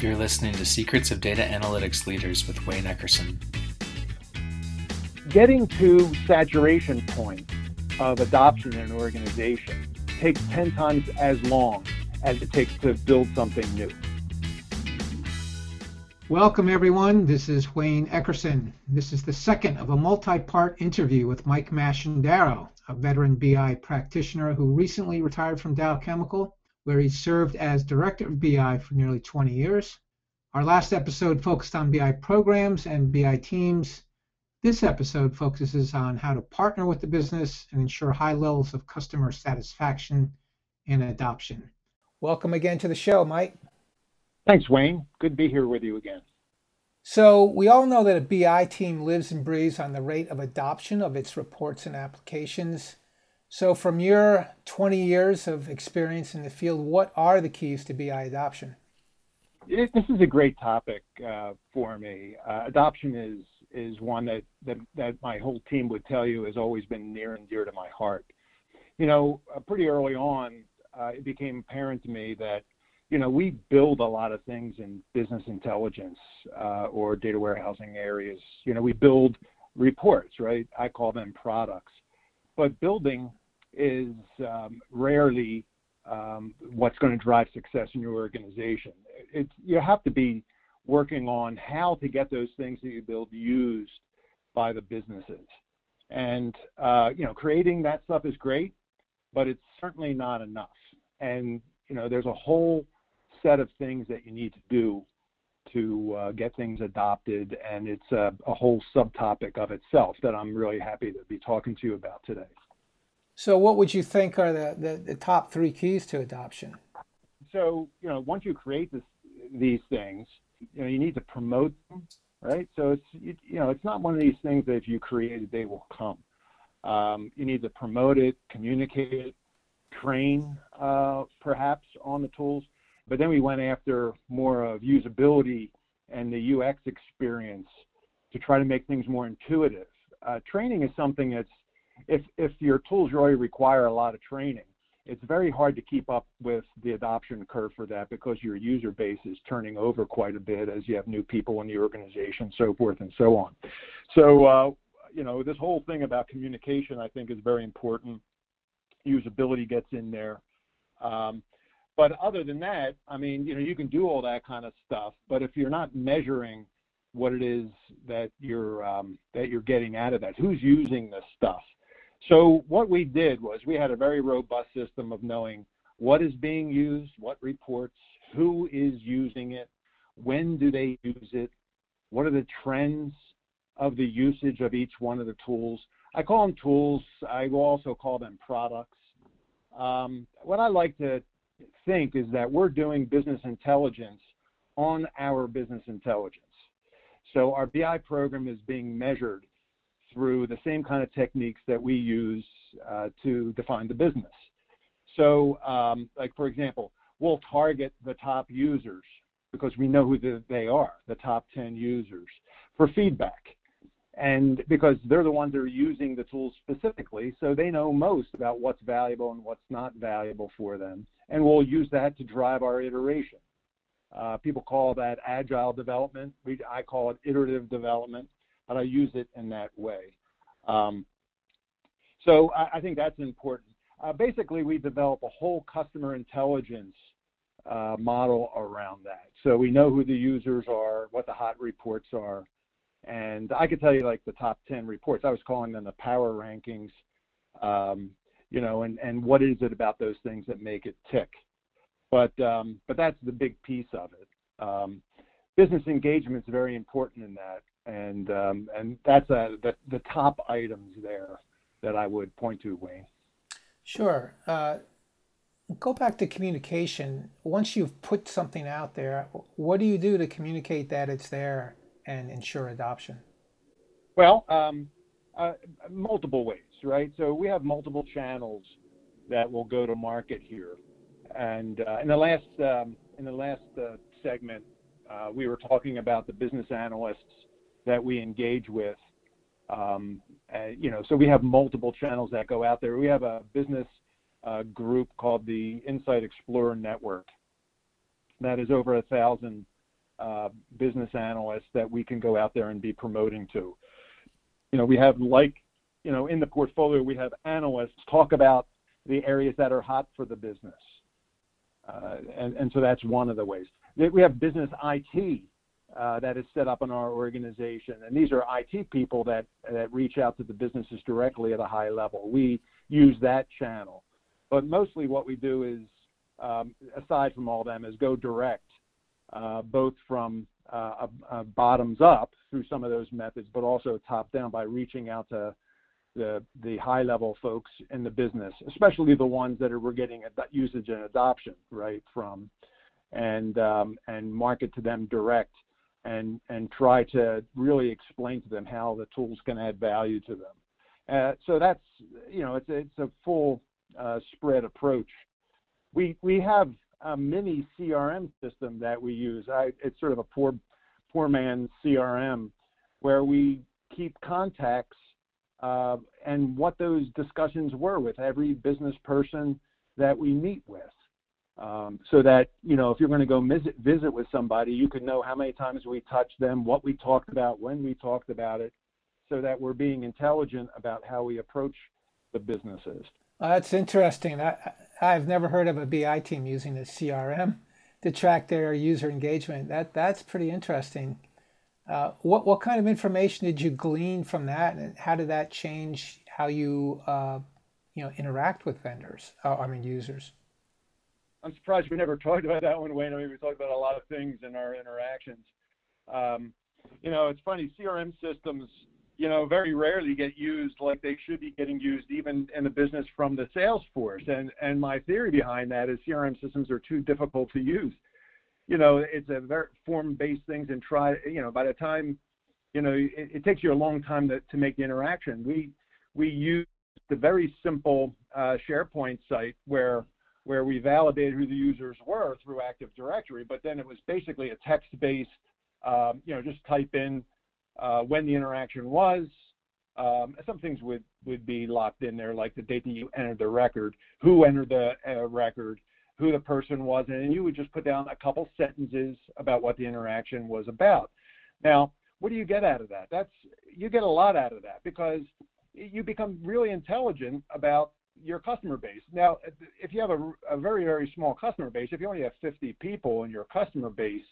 You're listening to Secrets of Data Analytics Leaders with Wayne Eckerson. Getting to saturation point of adoption in an organization takes 10 times as long as it takes to build something new. Welcome, everyone. This is Wayne Eckerson. This is the second of a multi part interview with Mike Masciandaro, a veteran BI practitioner who recently retired from Dow Chemical where he served as director of BI for nearly 20 years. Our last episode focused on BI programs and BI teams. This episode focuses on how to partner with the business and ensure high levels of customer satisfaction and adoption. Welcome again to the show, Mike. Thanks, Wayne. Good to be here with you again. So, we all know that a BI team lives and breathes on the rate of adoption of its reports and applications. So, from your 20 years of experience in the field, what are the keys to BI adoption? It, this is a great topic uh, for me. Uh, adoption is is one that, that that my whole team would tell you has always been near and dear to my heart. You know, uh, pretty early on, uh, it became apparent to me that you know we build a lot of things in business intelligence uh, or data warehousing areas. You know, we build reports, right? I call them products but building is um, rarely um, what's going to drive success in your organization. It's, you have to be working on how to get those things that you build used by the businesses. And uh, you know, creating that stuff is great, but it's certainly not enough. And you know, there's a whole set of things that you need to do to uh, get things adopted, and it's a, a whole subtopic of itself that I'm really happy to be talking to you about today. So, what would you think are the, the, the top three keys to adoption? So, you know, once you create this, these things, you know, you need to promote them, right? So it's you, you know, it's not one of these things that if you create it, they will come. Um, you need to promote it, communicate it, train uh, perhaps on the tools. But then we went after more of usability and the UX experience to try to make things more intuitive. Uh, training is something that's if if your tools really require a lot of training, it's very hard to keep up with the adoption curve for that because your user base is turning over quite a bit as you have new people in the organization, so forth and so on. So uh, you know this whole thing about communication, I think, is very important. Usability gets in there. Um, but other than that, I mean, you know, you can do all that kind of stuff, but if you're not measuring what it is that you're um, that you're getting out of that, who's using this stuff, so what we did was we had a very robust system of knowing what is being used, what reports, who is using it, when do they use it, what are the trends of the usage of each one of the tools. I call them tools. I will also call them products. Um, what I like to think is that we're doing business intelligence on our business intelligence. So our BI program is being measured through the same kind of techniques that we use uh, to define the business. So, um, like for example, we'll target the top users because we know who the, they are, the top 10 users, for feedback. And because they're the ones that are using the tools specifically, so they know most about what's valuable and what's not valuable for them. And we'll use that to drive our iteration. Uh, people call that agile development. We, I call it iterative development but I use it in that way. Um, so I, I, think that's important. Uh, basically, we develop a whole customer intelligence uh, model around that. So we know who the users are, what the hot reports are, and I could tell you like the top 10 reports. I was calling them the power rankings, um, you know, and, and what is it about those things that make it tick? But um, but that's the big piece of it. Um, business engagement is very important in that and um, and that's a, the the top items there that I would point to, Wayne. Sure. Uh, go back to communication. Once you've put something out there, what do you do to communicate that it's there and ensure adoption? Well, um, uh, multiple ways, right? So we have multiple channels that will go to market here, and uh, in the last um, in the last uh, segment, uh, we were talking about the business analysts that we engage with. Um, you know, so we have multiple channels that go out there. We have a business uh, group called the Insight Explorer Network that is over a thousand uh, business analysts that we can go out there and be promoting to. You know, we have like, you know, in the portfolio, we have analysts talk about the areas that are hot for the business. Uh, and, and so that's one of the ways. We have business IT uh, that is set up in our organization. And these are IT people that, that reach out to the businesses directly at a high level. We use that channel. But mostly what we do is, um, aside from all them, is go direct, uh, both from uh, bottoms up through some of those methods, but also top down by reaching out to the, the high level folks in the business, especially the ones that are, we're getting usage and adoption right from, and um, and market to them direct and and try to really explain to them how the tools can add value to them. Uh, so that's you know it's it's a full uh, spread approach. We we have a mini CRM system that we use. I, it's sort of a poor poor man CRM where we keep contacts uh, and what those discussions were with every business person that we meet with. Um, so that you know if you're going to go visit, visit with somebody, you can know how many times we touched them, what we talked about, when we talked about it, so that we're being intelligent about how we approach the businesses. Uh, that's interesting. I, I've never heard of a BI team using a CRM to track their user engagement. That that's pretty interesting. Uh, what what kind of information did you glean from that, and how did that change how you uh, you know interact with vendors? Uh, I mean users. I'm surprised we never talked about that one, Wayne. I mean, we talked about a lot of things in our interactions. Um, you know, it's funny. CRM systems, you know, very rarely get used like they should be getting used, even in the business from the sales force. And and my theory behind that is CRM systems are too difficult to use. You know, it's a very form-based things, and try. You know, by the time, you know, it, it takes you a long time to to make the interaction. We we use the very simple uh, SharePoint site where where we validated who the users were through Active Directory, but then it was basically a text-based, um, you know, just type in uh, when the interaction was. Um, some things would, would be locked in there, like the date that you entered the record, who entered the uh, record, who the person was, and you would just put down a couple sentences about what the interaction was about. Now, what do you get out of that? That's you get a lot out of that because you become really intelligent about your customer base. Now, if you have a, a very, very small customer base, if you only have 50 people in your customer base,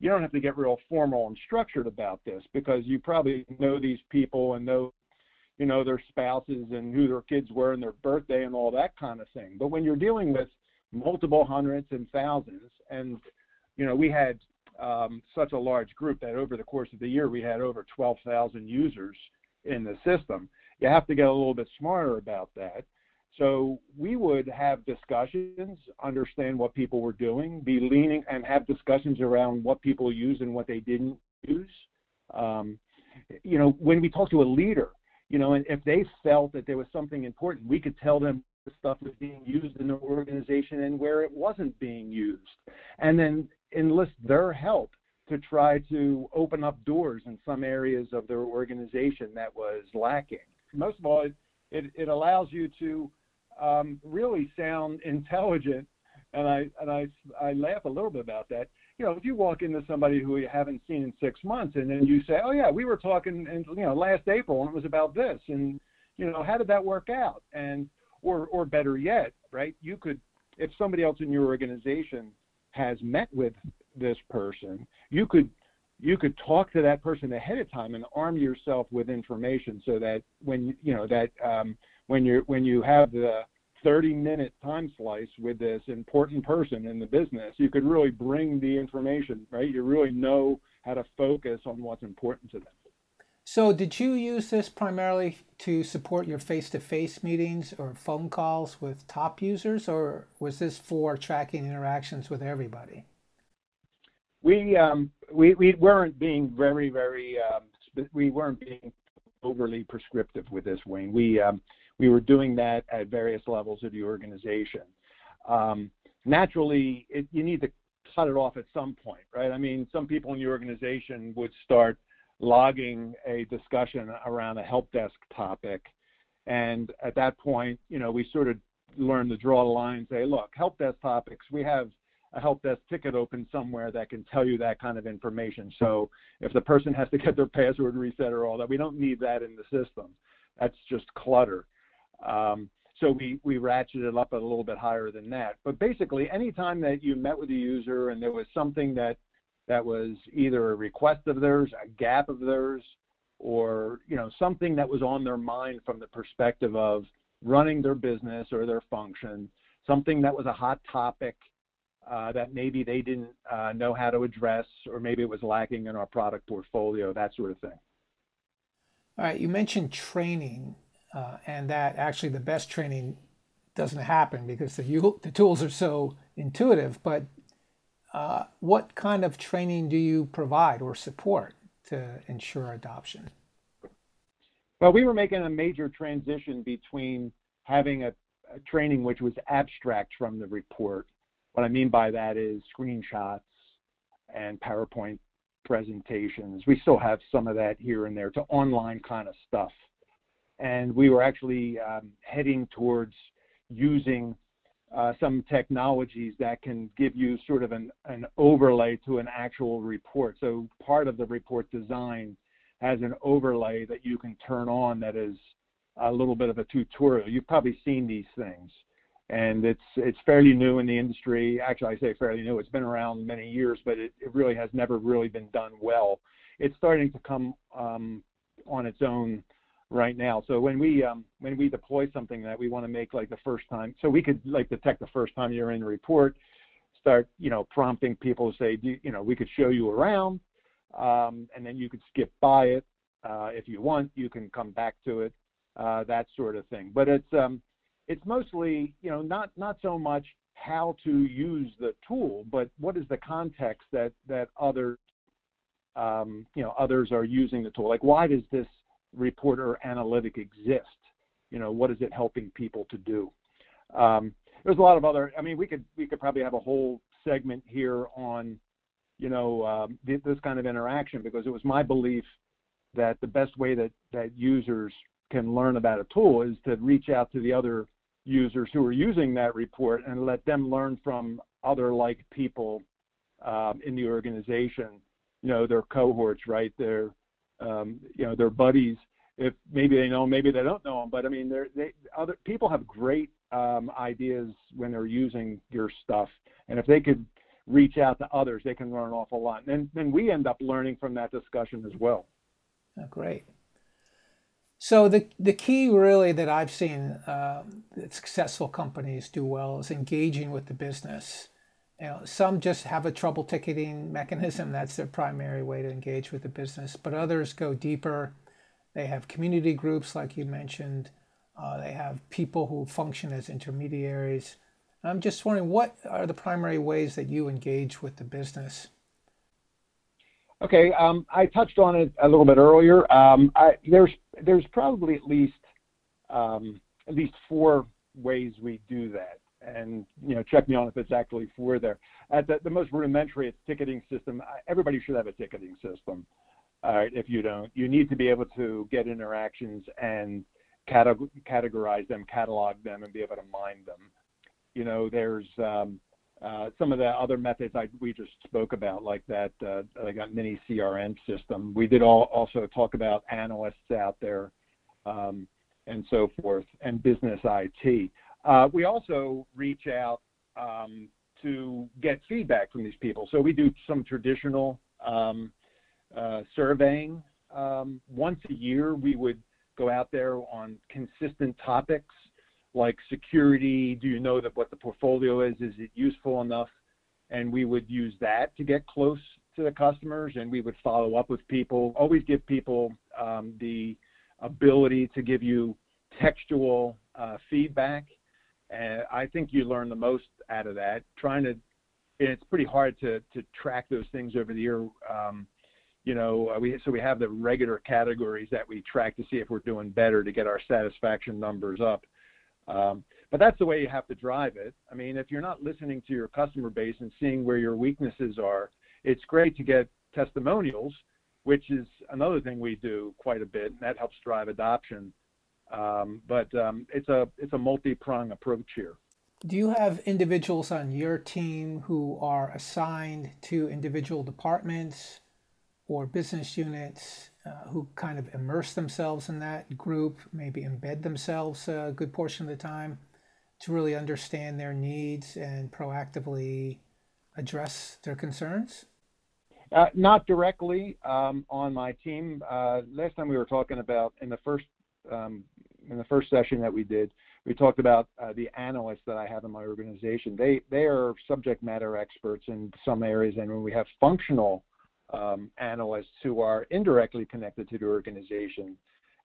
you don't have to get real formal and structured about this because you probably know these people and know, you know, their spouses and who their kids were and their birthday and all that kind of thing. But when you're dealing with multiple hundreds and thousands, and you know, we had um, such a large group that over the course of the year we had over 12,000 users in the system. You have to get a little bit smarter about that. So we would have discussions, understand what people were doing, be leaning and have discussions around what people use and what they didn't use. Um, you know, when we talk to a leader, you know, and if they felt that there was something important, we could tell them the stuff was being used in the organization and where it wasn't being used, and then enlist their help to try to open up doors in some areas of their organization that was lacking. Most of all, it, it allows you to um, really sound intelligent, and I and I I laugh a little bit about that. You know, if you walk into somebody who you haven't seen in six months, and then you say, "Oh yeah, we were talking, and you know, last April, and it was about this," and you know, how did that work out? And or or better yet, right? You could, if somebody else in your organization has met with this person, you could you could talk to that person ahead of time and arm yourself with information so that when you know that um, when you when you have the 30 minute time slice with this important person in the business, you could really bring the information, right? You really know how to focus on what's important to them. So, did you use this primarily to support your face to face meetings or phone calls with top users, or was this for tracking interactions with everybody? We, um, we, we weren't being very, very, um, we weren't being overly prescriptive with this, Wayne. We, um, we were doing that at various levels of the organization. Um, naturally, it, you need to cut it off at some point, right? I mean, some people in the organization would start logging a discussion around a help desk topic. And at that point, you know, we sort of learned to draw the line and say, look, help desk topics, we have a help desk ticket open somewhere that can tell you that kind of information. So if the person has to get their password reset or all that, we don't need that in the system. That's just clutter. Um, so we, we ratcheted up a little bit higher than that. But basically, anytime that you met with a user and there was something that that was either a request of theirs, a gap of theirs, or you know something that was on their mind from the perspective of running their business or their function, something that was a hot topic uh, that maybe they didn't uh, know how to address, or maybe it was lacking in our product portfolio, that sort of thing. All right, you mentioned training uh, and that actually the best training doesn't happen because the, the tools are so intuitive. But uh, what kind of training do you provide or support to ensure adoption? Well, we were making a major transition between having a, a training which was abstract from the report. What I mean by that is screenshots and PowerPoint presentations. We still have some of that here and there to online kind of stuff and we were actually um, heading towards using uh, some technologies that can give you sort of an, an overlay to an actual report. So part of the report design has an overlay that you can turn on that is a little bit of a tutorial. You've probably seen these things, and it's it's fairly new in the industry. Actually, I say fairly new. It's been around many years, but it, it really has never really been done well. It's starting to come um, on its own right now. So when we um, when we deploy something that we want to make like the first time, so we could like detect the first time you're in the report, start you know prompting people to say you know we could show you around, um, and then you could skip by it uh, if you want. You can come back to it, uh, that sort of thing. But it's um, it's mostly you know not not so much how to use the tool, but what is the context that that other um, you know others are using the tool. Like why does this reporter analytic exist? You know, what is it helping people to do? Um, there's a lot of other. I mean, we could we could probably have a whole segment here on, you know, um, this kind of interaction because it was my belief that the best way that that users can learn about a tool is to reach out to the other users who are using that report and let them learn from other like people um, in the organization. You know, their cohorts, right? Their um, you know, their buddies. If maybe they know, maybe they don't know them, but I mean, they other people have great um, ideas when they're using your stuff, and if they could reach out to others, they can learn an awful lot. And then we end up learning from that discussion as well. Oh, great. So the the key really that I've seen uh, that successful companies do well is engaging with the business you know, some just have a trouble ticketing mechanism. That's their primary way to engage with the business. But others go deeper. They have community groups, like you mentioned. Uh, they have people who function as intermediaries. I'm just wondering, what are the primary ways that you engage with the business? Okay, um, I touched on it a little bit earlier. Um, I, there's there's probably at least um, at least four ways we do that and you know check me on if it's actually for there. At the, the most rudimentary, it's ticketing system. Everybody should have a ticketing system. All right, if you don't, you need to be able to get interactions and categorize them, catalog them, and be able to mine them. You know, there's um, uh, some of the other methods I, we just spoke about, like that, uh, like mini CRM system. We did all, also talk about analysts out there um, and so forth, and business IT. Uh, we also reach out um, to get feedback from these people. So we do some traditional um, uh, surveying. Um, once a year, we would go out there on consistent topics like security. Do you know that what the portfolio is? Is it useful enough? And we would use that to get close to the customers, and we would follow up with people. Always give people um, the ability to give you textual uh, feedback and I think you learn the most out of that. Trying to, it's pretty hard to to track those things over the year. Um, you know, uh, we so we have the regular categories that we track to see if we're doing better to get our satisfaction numbers up. Um, but that's the way you have to drive it. I mean, if you're not listening to your customer base and seeing where your weaknesses are, it's great to get testimonials, which is another thing we do quite a bit, and that helps drive adoption. Um, but um, it's a it's a multi-prong approach here. Do you have individuals on your team who are assigned to individual departments or business units uh, who kind of immerse themselves in that group, maybe embed themselves a good portion of the time to really understand their needs and proactively address their concerns? Uh, not directly um, on my team. Uh, last time we were talking about in the first um, in the first session that we did, we talked about uh, the analysts that I have in my organization. They they are subject matter experts in some areas, and when we have functional um, analysts who are indirectly connected to the organization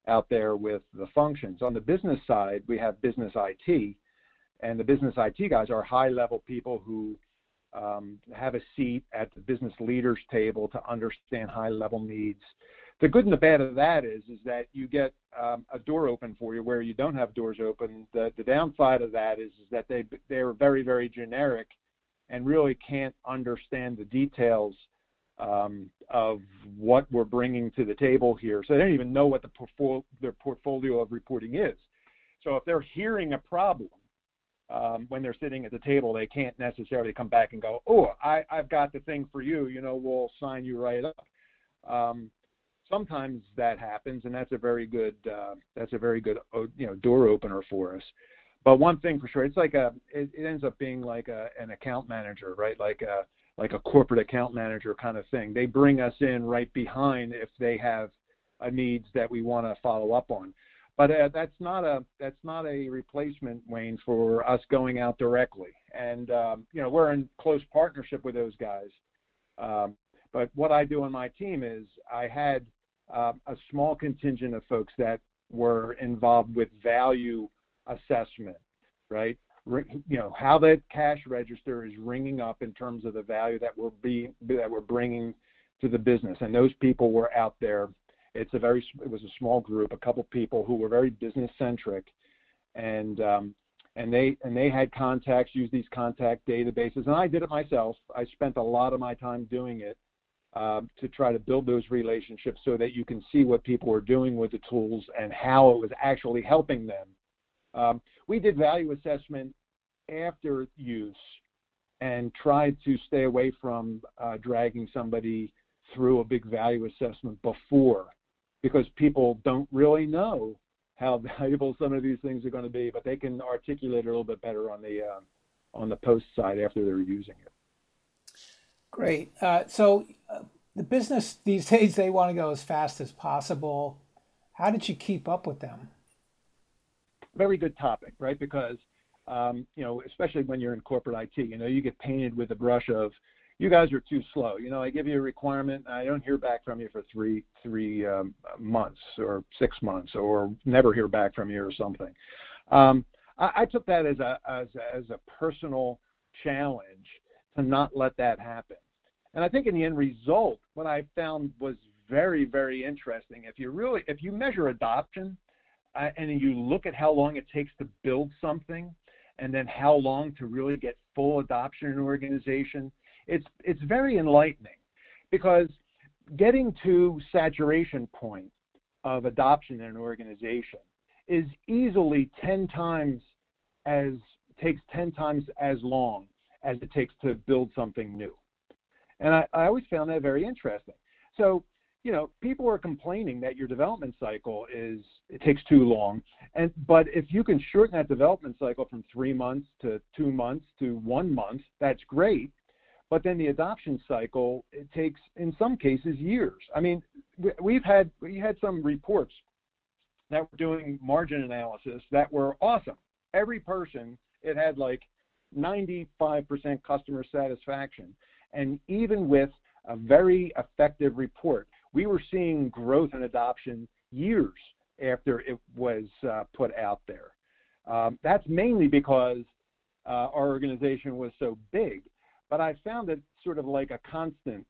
out there with the functions. On the business side, we have business IT, and the business IT guys are high level people who um, have a seat at the business leaders table to understand high level needs. The good and the bad of that is is that you get um, a door open for you where you don't have doors open. The the downside of that is, is that they they're very very generic and really can't understand the details um, of what we're bringing to the table here. So they don't even know what the portfolio, their portfolio of reporting is. So if they're hearing a problem um, when they're sitting at the table, they can't necessarily come back and go, "Oh, I, I've got the thing for you. You know, we'll sign you right up." Um, sometimes that happens, and that's a very good uh, that's a very good uh, you know door opener for us. But one thing for sure, it's like a it, it ends up being like a, an account manager, right? Like a like a corporate account manager kind of thing. They bring us in right behind if they have a needs that we want to follow up on. But uh, that's not a that's not a replacement, Wayne, for us going out directly. And um, you know we're in close partnership with those guys. Um, but what I do on my team is I had uh, a small contingent of folks that were involved with value assessment, right? you know how that cash register is ringing up in terms of the value that we're being that we're bringing to the business. And those people were out there. It's a very it was a small group a couple people who were very business centric and um, and they and they had contacts used these contact databases. And i did it myself. I spent a lot of my time doing it um, to try to build those relationships so that you can see what people were doing with the tools and how it was actually helping them um, we did value assessment after use and tried to stay away from uh, dragging somebody through a big value assessment before because people don't really know how valuable some of these things are going to be, but they can articulate it a little bit better on the uh, on the post side after they're using it. Great. Uh, so uh, the business these days they want to go as fast as possible. How did you keep up with them? Very good topic, right? Because um, you know, especially when you're in corporate IT, you know, you get painted with the brush of you guys are too slow. You know, I give you a requirement, I don't hear back from you for three three um, months or six months, or never hear back from you or something. Um, I, I took that as a as as a personal challenge not let that happen. And I think in the end result, what I found was very very interesting. If you really if you measure adoption uh, and you look at how long it takes to build something and then how long to really get full adoption in an organization, it's it's very enlightening because getting to saturation point of adoption in an organization is easily 10 times as takes 10 times as long as it takes to build something new. And I, I always found that very interesting. So you know, people are complaining that your development cycle is it takes too long. And but if you can shorten that development cycle from three months to two months to one month, that's great. But then the adoption cycle it takes in some cases years. I mean, we've had we had some reports that were doing margin analysis that were awesome. Every person it had like 95% customer satisfaction, and even with a very effective report we were seeing growth and adoption years after it was uh, put out there. Um, that's mainly because uh, our organization was so big. But I found it sort of like a constant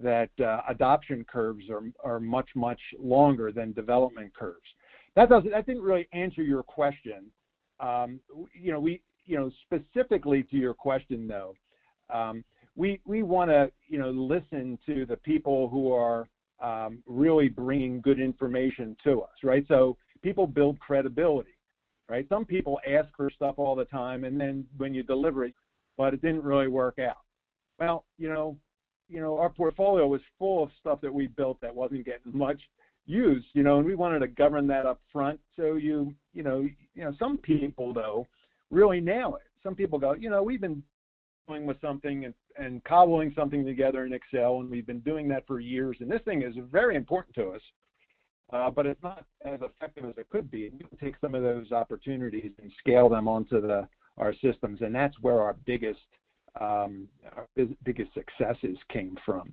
that uh, adoption curves are, are much, much longer than development curves. That doesn't, that didn't really answer your question. Um, you know, we, you know, specifically to your question though, um, we, we want to, you know, listen to the people who are um, really bringing good information to us, right? So people build credibility. right? Some people ask for stuff all the time, and then when you deliver it, but it didn't really work out. Well, you know, you know, our portfolio was full of stuff that we built that wasn't getting much use, you know, and we wanted to govern that up front. So you, you know, you know, some people though really nail it. Some people go, you know, we've been dealing with something and, and cobbling something together in Excel, and we've been doing that for years. And this thing is very important to us, uh, but it's not as effective as it could be. And you can take some of those opportunities and scale them onto the our systems, and that's where our biggest um, our biggest successes came from.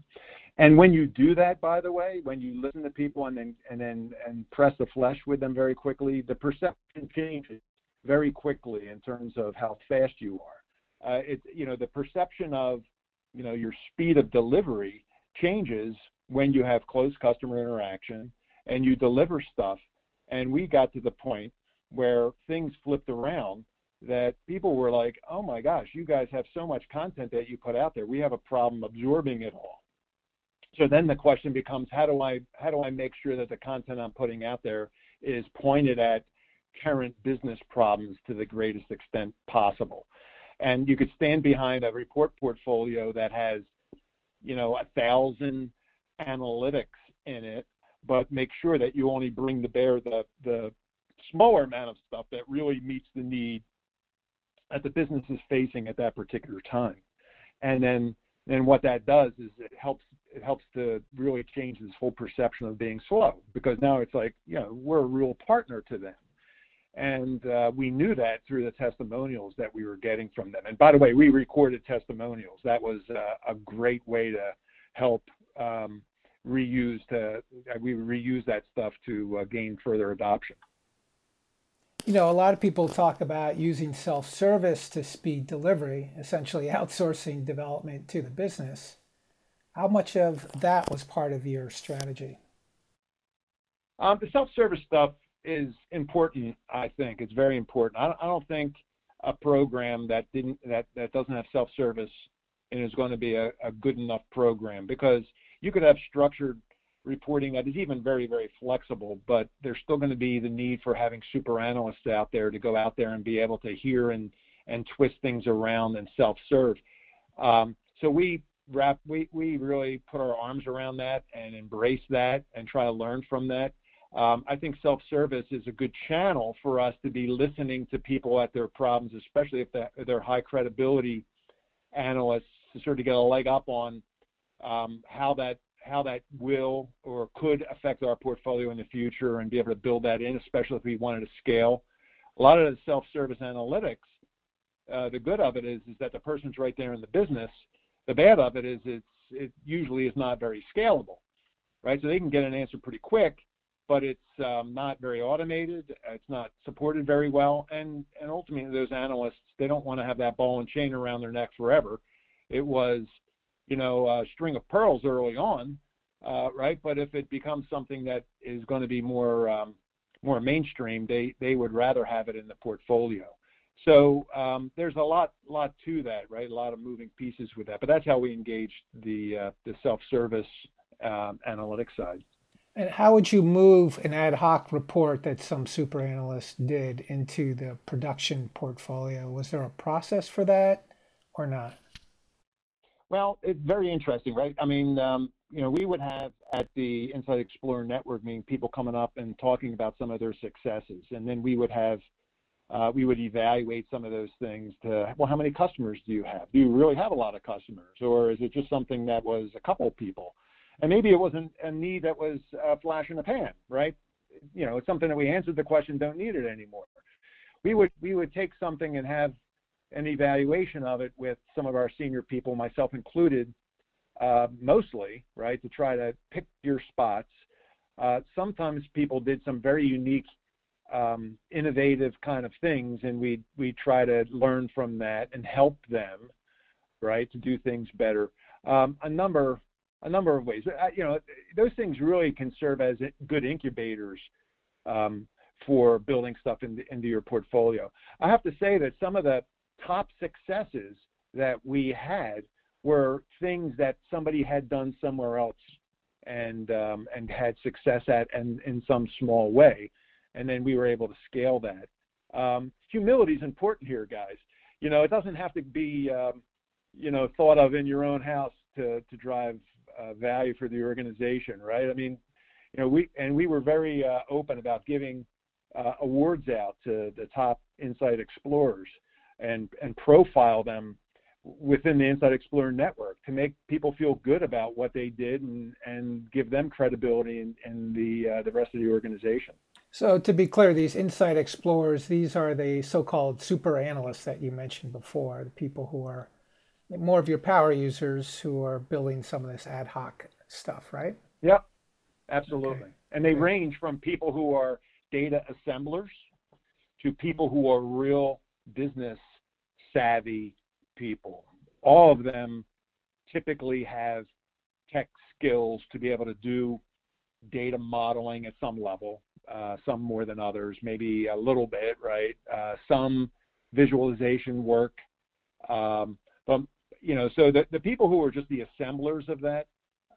And when you do that, by the way, when you listen to people and then and then and press the flesh with them very quickly, the perception changes very quickly in terms of how fast you are. Uh, it you know the perception of you know your speed of delivery changes when you have close customer interaction and you deliver stuff. And we got to the point where things flipped around that people were like, "Oh my gosh, you guys have so much content that you put out there. We have a problem absorbing it all." So then the question becomes, how do I how do I make sure that the content I'm putting out there is pointed at current business problems to the greatest extent possible? And you could stand behind a report portfolio that has, you know, a thousand analytics in it, but make sure that you only bring to bear the the smaller amount of stuff that really meets the need that the business is facing at that particular time. And then and what that does is it helps it helps to really change this whole perception of being slow because now it's like you know we're a real partner to them and uh, we knew that through the testimonials that we were getting from them and by the way we recorded testimonials that was uh, a great way to help um, reuse to we reuse that stuff to uh, gain further adoption you know, a lot of people talk about using self service to speed delivery, essentially outsourcing development to the business. How much of that was part of your strategy? Um, the self service stuff is important, I think. It's very important. I, I don't think a program that didn't that, that doesn't have self service and is going to be a, a good enough program because you could have structured reporting that is even very, very flexible, but there's still going to be the need for having super analysts out there to go out there and be able to hear and, and twist things around and self-serve. Um, so we wrap, we, we really put our arms around that and embrace that and try to learn from that. Um, I think self-service is a good channel for us to be listening to people at their problems, especially if they're high credibility analysts, to sort of get a leg up on um, how that how that will or could affect our portfolio in the future and be able to build that in, especially if we wanted to scale. A lot of the self-service analytics, uh, the good of it is is that the person's right there in the business. The bad of it is it's it usually is not very scalable, right? So they can get an answer pretty quick, but it's um, not very automated. It's not supported very well, and and ultimately those analysts they don't want to have that ball and chain around their neck forever. It was you know, a string of pearls early on, uh, right? But if it becomes something that is going to be more um, more mainstream, they they would rather have it in the portfolio. So um, there's a lot lot to that, right? A lot of moving pieces with that. But that's how we engage the uh, the self-service um, analytics side. And how would you move an ad hoc report that some super analysts did into the production portfolio? Was there a process for that or not? Well, it's very interesting, right? I mean, um, you know, we would have at the Insight Explorer Network meeting people coming up and talking about some of their successes, and then we would have uh, we would evaluate some of those things to well, how many customers do you have? Do you really have a lot of customers, or is it just something that was a couple people? And maybe it wasn't a need that was a flash in the pan, right? You know, it's something that we answered the question, don't need it anymore. We would we would take something and have an evaluation of it with some of our senior people, myself included, uh, mostly, right, to try to pick your spots. Uh, sometimes people did some very unique, um, innovative kind of things, and we we try to learn from that and help them, right, to do things better. Um, a number a number of ways. Uh, you know, those things really can serve as good incubators um, for building stuff into, into your portfolio. I have to say that some of the top successes that we had were things that somebody had done somewhere else and um, and had success at and in some small way, and then we were able to scale that. um, humility is important here, guys. You know, it doesn't have to be, um, you know, thought of in your own house to to drive uh, value for the organization, right? I mean, you know, we and we were very uh, open about giving uh, awards out to the top insight explorers and and profile them within the Insight Explorer network to make people feel good about what they did and, and give them credibility in, in the uh, the rest of the organization. So to be clear, these Insight Explorers, these are the so-called super analysts that you mentioned before, the people who are more of your power users who are building some of this ad hoc stuff, right? Yep, absolutely. Okay. And they range from people who are data assemblers to people who are real business savvy people. All of them typically have tech skills to be able to do data modeling at some level, uh, some more than others, maybe a little bit, right? Uh, some visualization work. Um, but, you know, so the, the people who are just the assemblers of that,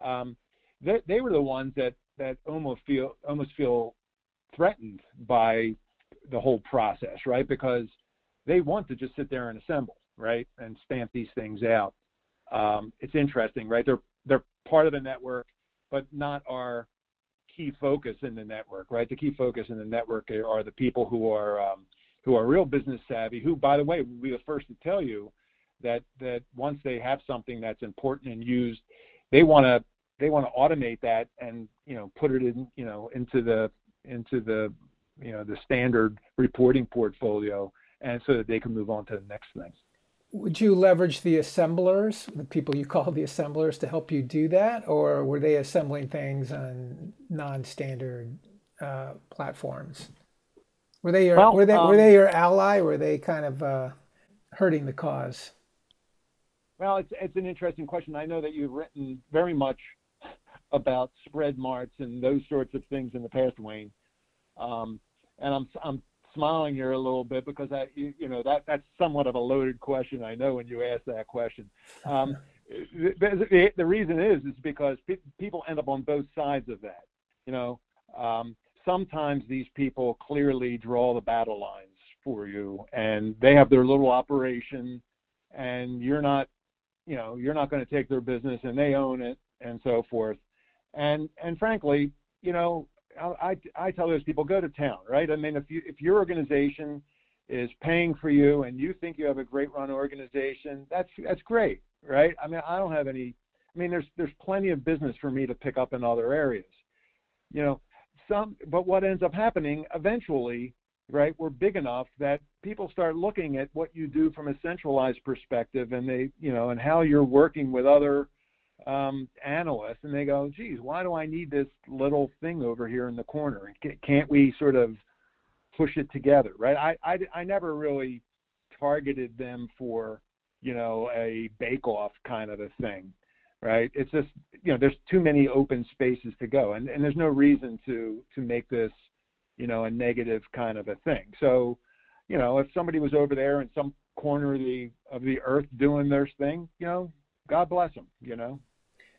um, they, they were the ones that, that almost feel, almost feel threatened by the whole process, right? Because they want to just sit there and assemble, right, and stamp these things out. Um, it's interesting, right? They're they're part of the network, but not our key focus in the network, right? The key focus in the network are the people who are um, who are real business savvy. Who, by the way, will be the first to tell you that that once they have something that's important and used, they want to they want to automate that and you know put it in you know into the into the you know the standard reporting portfolio and so that they can move on to the next thing. Would you leverage the assemblers, the people you call the assemblers, to help you do that, or were they assembling things on non-standard uh, platforms? Were they your Well, were they were um, they your ally? Or were they kind of uh, hurting the cause? Well, it's it's an interesting question. I know that you've written very much about spread marts and those sorts of things in the past, Wayne. Um, and I'm I'm smiling here a little bit because I you, you know that that's somewhat of a loaded question. I know when you ask that question. Um, the, the, the reason is is because pe- people end up on both sides of that. You know, um, sometimes these people clearly draw the battle lines for you, and they have their little operation, and you're not you know you're not going to take their business and they own it and so forth. And and frankly you know I, I tell those people go to town right? I mean if you if your organization is paying for you and you think you have a great run organization that's that's great right? I mean i don't have any i mean there's there's plenty of business for me to pick up in other areas. You know some but what ends up happening eventually right we're big enough that people start looking at what you do from a centralized perspective and they you know and how you're working with other um, analysts and they go geez why do i need this little thing over here in the corner? Can't we sort of push it together? Right? I i, I never really targeted them for you know a bake off kind of a thing right? It's just you know there's too many open spaces to go and and there's no reason to to make this you know a negative kind of a thing. So you know if somebody was over there in some corner of the of the earth doing their thing you know god bless them you know.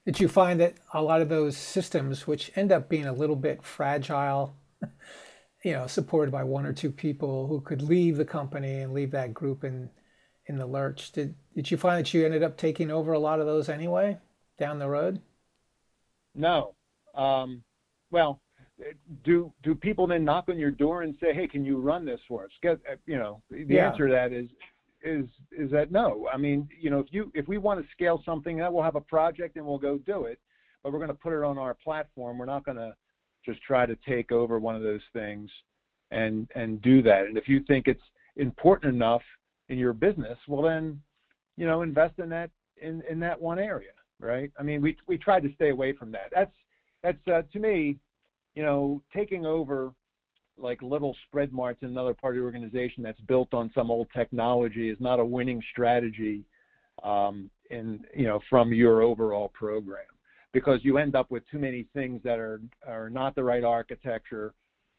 Did you find that a lot of those systems, which end up being a little bit fragile, you know, supported by one or two people who could leave the company and leave that group in in the lurch, did did you find that you ended up taking over a lot of those anyway down the road? no. Um well do do people then knock on your door and say hey can you run this for us? Get you know the Yeah. answer to that is is is that no. I mean you know if you if we want to scale something we'll have a project and we'll go do it but we're going to put it on our platform. We're not going to just try to take over one of those things and and do that. And if you think it's important enough in your business well then you know invest in that in in that one area right? I mean we we tried to stay away from that. That's that's uh, to me you know taking over like little spread marts in another part of the organization that's built on some old technology is not a winning strategy um, in you know from your overall program. Because you end up with too many things that are are not the right architecture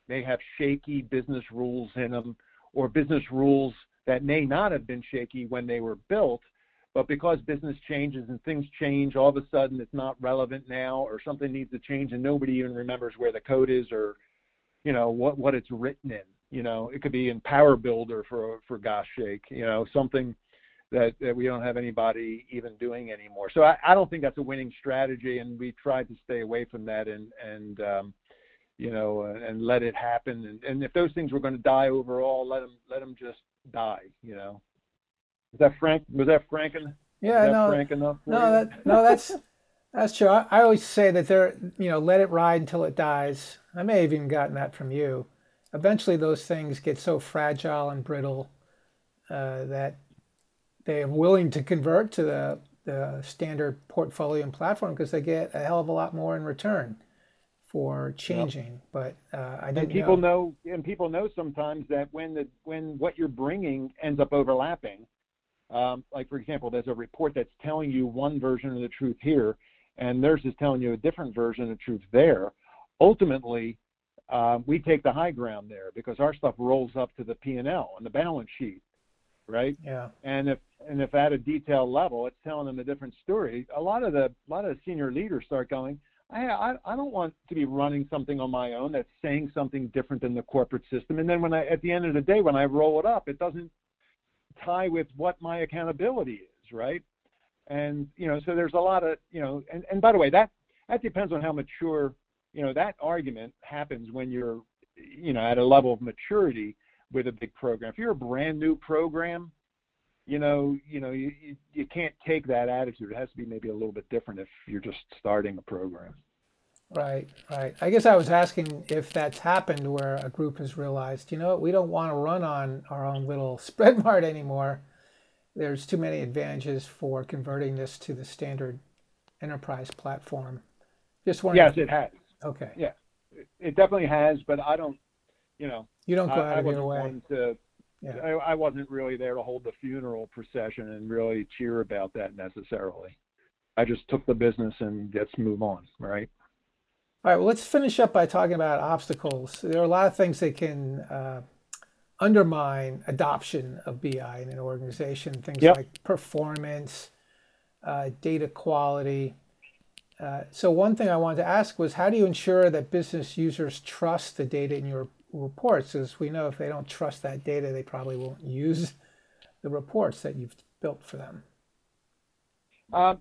they have shaky business rules in them or business rules that may not have been shaky when they were built but because business changes and things change all of a sudden it's not relevant now or something needs to change and nobody even remembers where the code is or you know what what it's written in You know, it could be in Power Builder for for gosh sake. You know, something that, that we don't have anybody even doing anymore. So I, I don't think that's a winning strategy, and we tried to stay away from that and and um, you know and let it happen. And, and if those things were going to die overall, let them let them just die. You know. Was that Frank? Was that Frank? Yeah, no, frank enough no, that, no, that's that's true. I, I, always say that they're, you know, let it ride until it dies. I may have even gotten that from you. Eventually, those things get so fragile and brittle uh, that they're willing to convert to the, the standard portfolio and platform because they get a hell of a lot more in return for changing. Yep. But uh, I didn't. And people know. know, and people know sometimes that when the when what you're bringing ends up overlapping. Um, like for example, there's a report that's telling you one version of the truth here, and theirs is telling you a different version of the truth there. Ultimately, uh, we take the high ground there because our stuff rolls up to the P&L and the balance sheet, right? Yeah. And if and if at a detail level it's telling them a different story, a lot of the a lot of the senior leaders start going, I, I I don't want to be running something on my own that's saying something different than the corporate system. And then when I at the end of the day when I roll it up, it doesn't tie with what my accountability is, right? And you know, so there's a lot of you know, and, and by the way, that that depends on how mature you know that argument happens when you're you know at a level of maturity with a big program. If you're a brand new program, you know, you know, you, you, you can't take that attitude. It has to be maybe a little bit different if you're just starting a program. Right, right. I guess I was asking if that's happened where a group has realized, you know what, we don't want to run on our own little spread mart anymore. There's too many advantages for converting this to the standard enterprise platform. Just wondering. Yes, it has. Okay. Yeah, it definitely has, but I don't, you know, you don't go I, out I of your way. To, yeah. I, I wasn't really there to hold the funeral procession and really cheer about that necessarily. I just took the business and let's move on, right? All right, well, let's finish up by talking about obstacles. There are a lot of things that can uh, undermine adoption of BI in an organization, things yep. like performance, uh, data quality. Uh, so, one thing I wanted to ask was how do you ensure that business users trust the data in your reports? As we know, if they don't trust that data, they probably won't use the reports that you've built for them. Uh,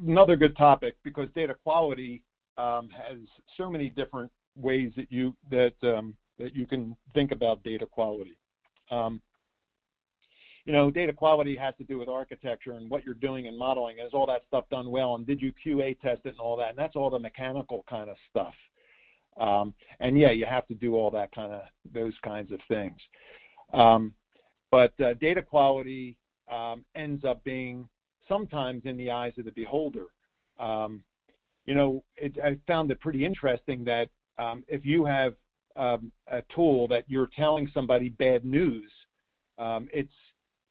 another good topic because data quality um, has so many different ways that you that um, that you can think about data quality. Um, you know, data quality has to do with architecture and what you're doing and modeling. Is all that stuff done well? And did you QA test it and all that? And that's all the mechanical kind of stuff. Um, and yeah, you have to do all that kind of those kinds of things. Um, but uh, data quality um, ends up being sometimes in the eyes of the beholder. Um, you know, it, I found it pretty interesting that um, if you have um, a tool that you're telling somebody bad news, um, it's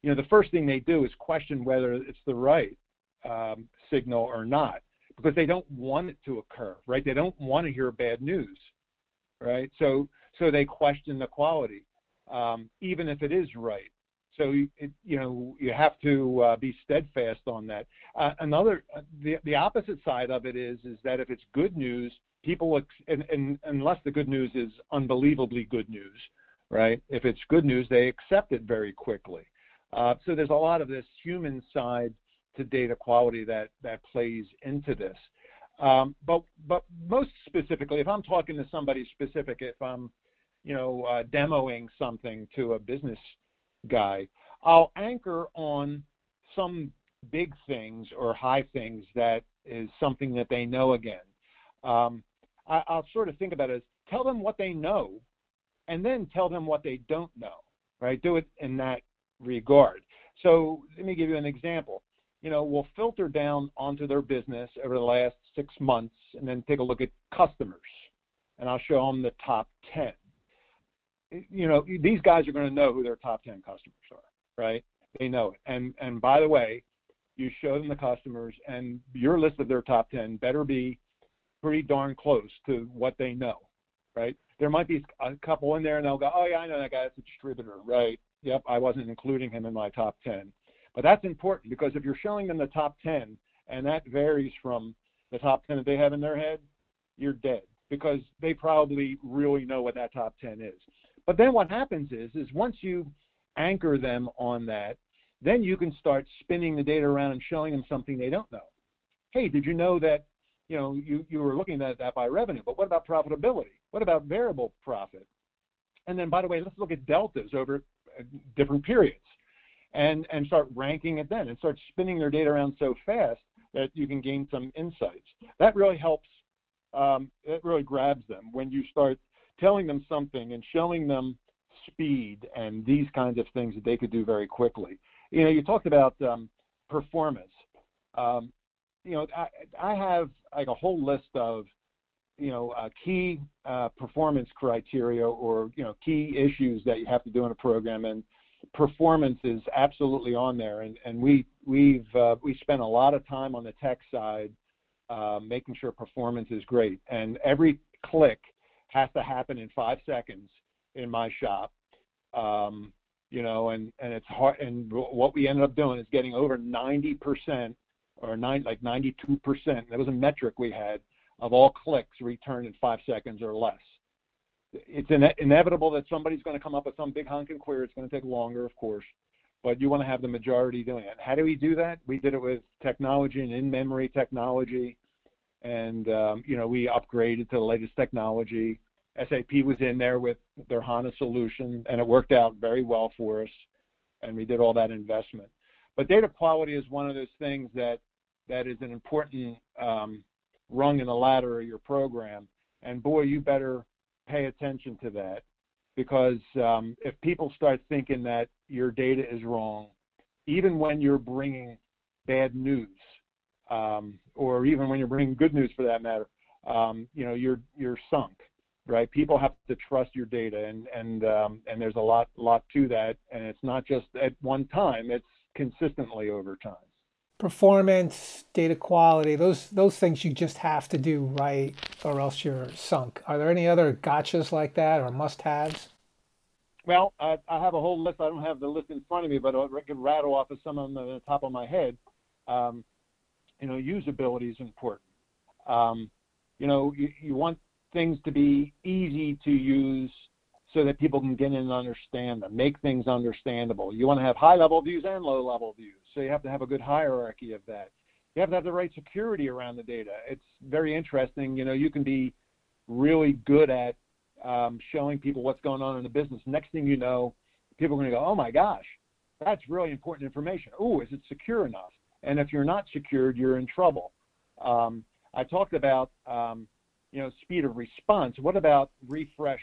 you know the first thing they do is question whether it's the right um, signal or not because they don't want it to occur, right? They don't want to hear bad news, right? So so they question the quality, um, even if it is right. So it, you know you have to uh, be steadfast on that. Uh, another uh, the the opposite side of it is is that if it's good news, people and, and unless the good news is unbelievably good news, right? If it's good news, they accept it very quickly. Uh, so there's a lot of this human side to data quality that that plays into this. Um, but but most specifically, if I'm talking to somebody specific, if I'm you know uh, demoing something to a business guy. I'll anchor on some big things or high things that is something that they know again. Um, I, will sort of think about it as tell them what they know and then tell them what they don't know, right? Do it in that regard. So let me give you an example. You know, we'll filter down onto their business over the last six months and then take a look at customers. And I'll show them the top 10 you know, these guys are going to know who their top 10 customers are, right? They know it. And and by the way, you show them the customers, and your list of their top 10 better be pretty darn close to what they know, right? There might be a couple in there, and they'll go, oh yeah, I know that guy. That's a distributor, right? Yep, I wasn't including him in my top 10. But that's important because if you're showing them the top 10, and that varies from the top 10 that they have in their head, you're dead because they probably really know what that top 10 is. But then what happens is, is once you anchor them on that, then you can start spinning the data around and showing them something they don't know. Hey, did you know that you know you, you were looking at that by revenue, but what about profitability? What about variable profit? And then by the way, let's look at deltas over uh, different periods and and start ranking it then and start spinning their data around so fast that you can gain some insights. That really helps. Um, it really grabs them when you start telling them something and showing them speed and these kinds of things that they could do very quickly. You know, you talked about um, performance. Um, you know, I, I, have like a whole list of you know uh, key uh, performance criteria or you know key issues that you have to do in a program, and performance is absolutely on there. And and we we've uh, we spent a lot of time on the tech side uh, making sure performance is great, and every click has to happen in five seconds in my shop. Um, you know, and and it's hard. And what we ended up doing is getting over 90 percent or nine like 92 percent. That was a metric we had of all clicks returned in five seconds or less. It's ine- inevitable that somebody's going to come up with some big honking query. It's going to take longer, of course, but you want to have the majority doing it. How do we do that? We did it with technology and in-memory technology, and um, you know we upgraded to the latest technology. SAP was in there with their HANA solution, and it worked out very well for us, and we did all that investment. But data quality is one of those things that that is an important um, rung in the ladder of your program. And boy, you better pay attention to that because um, if people start thinking that your data is wrong, even when you're bringing bad news, um, or even when you're bringing good news for that matter, um, you know you're you're sunk, right? People have to trust your data, and and um, and there's a lot lot to that, and it's not just at one time; it's consistently over time performance, data quality, those those things you just have to do right or else you're sunk. Are there any other gotchas like that or must-haves? Well, I, I have a whole list. I don't have the list in front of me, but I can rattle off of some of them at the top of my head. Um, you know, usability is important. Um, you know, you, you want things to be easy to use so that people can get in and understand them, make things understandable. You want to have high level views and low level views. So you have to have a good hierarchy of that. You have to have the right security around the data. It's very interesting. You know, you can be really good at um, showing people what's going on in the business. Next thing you know, people are going to go, "Oh my gosh, that's really important information. Oh, is it secure enough?" And if you're not secured, you're in trouble. Um, I talked about um, you know speed of response. What about refresh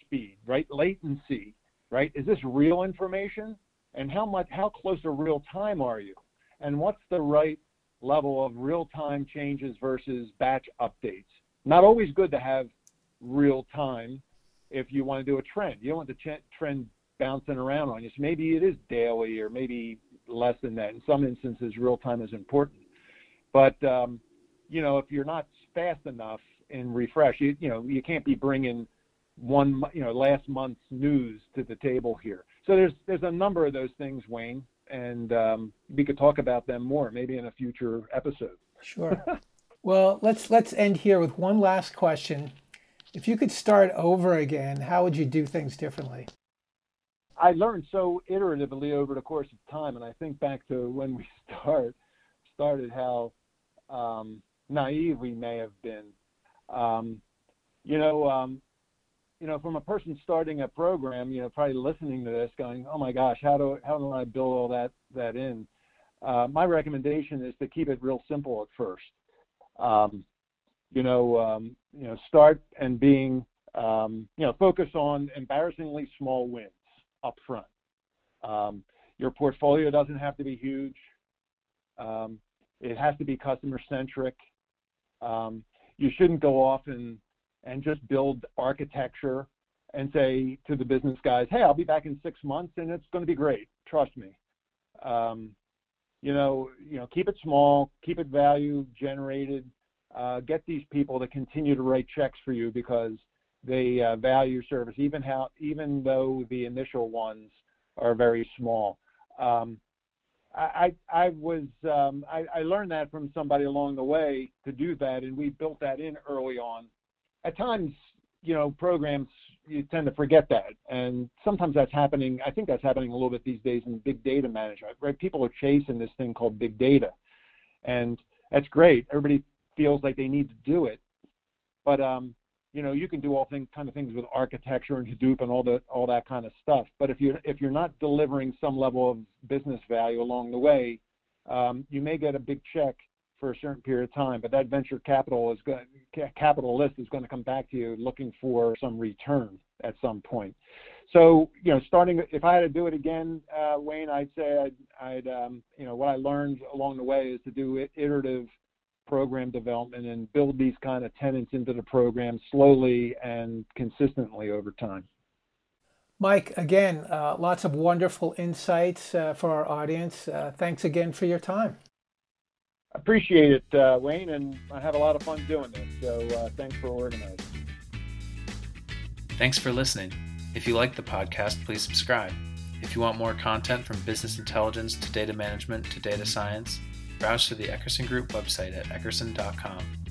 speed? Right, latency. Right, is this real information? and how much how close to real time are you and what's the right level of real time changes versus batch updates not always good to have real time if you want to do a trend you don't want the ch- trend bouncing around on you so maybe it is daily or maybe less than that in some instances real time is important but um, you know if you're not fast enough in refresh you, you know you can't be bringing one you know last month's news to the table here so there's there's a number of those things, Wayne, and um, we could talk about them more maybe in a future episode. Sure. well, let's let's end here with one last question. If you could start over again, how would you do things differently? I learned so iteratively over the course of time, and I think back to when we start started how um, naive we may have been. Um, you know, um, you know, from a person starting a program, you know, probably listening to this, going, "Oh my gosh, how do how do I build all that that in?" Uh, my recommendation is to keep it real simple at first. Um, you know, um, you know, start and being, um, you know, focus on embarrassingly small wins up front. Um, your portfolio doesn't have to be huge. Um, it has to be customer centric. Um, you shouldn't go off and and just build architecture and say to the business guys, hey, I'll be back in six months and it's going to be great. Trust me. Um, you know, you know, keep it small, keep it value generated. Uh, get these people to continue to write checks for you because they uh, value service, even how even though the initial ones are very small. Um, I, I was um, I, I learned that from somebody along the way to do that, and we built that in early on at times, you know, programs you tend to forget that, and sometimes that's happening. I think that's happening a little bit these days in big data management. Right? People are chasing this thing called big data, and that's great. Everybody feels like they need to do it, but um, you know, you can do all things, kind of things with architecture and Hadoop and all the all that kind of stuff. But if you're if you're not delivering some level of business value along the way, um, you may get a big check for a certain period of time, but that venture capital is going capitalist is going to come back to you looking for some return at some point. So you know, starting if I had to do it again, uh, Wayne, I'd say I'd, I'd um, you know what I learned along the way is to do iterative program development and build these kind of tenants into the program slowly and consistently over time. Mike, again, uh, lots of wonderful insights uh, for our audience. Uh, thanks again for your time. Appreciate it, uh, Wayne, and I have a lot of fun doing this. So uh, thanks for organizing. Thanks for listening. If you like the podcast, please subscribe. If you want more content from business intelligence to data management to data science, browse to the Eckerson Group website at eckerson.com.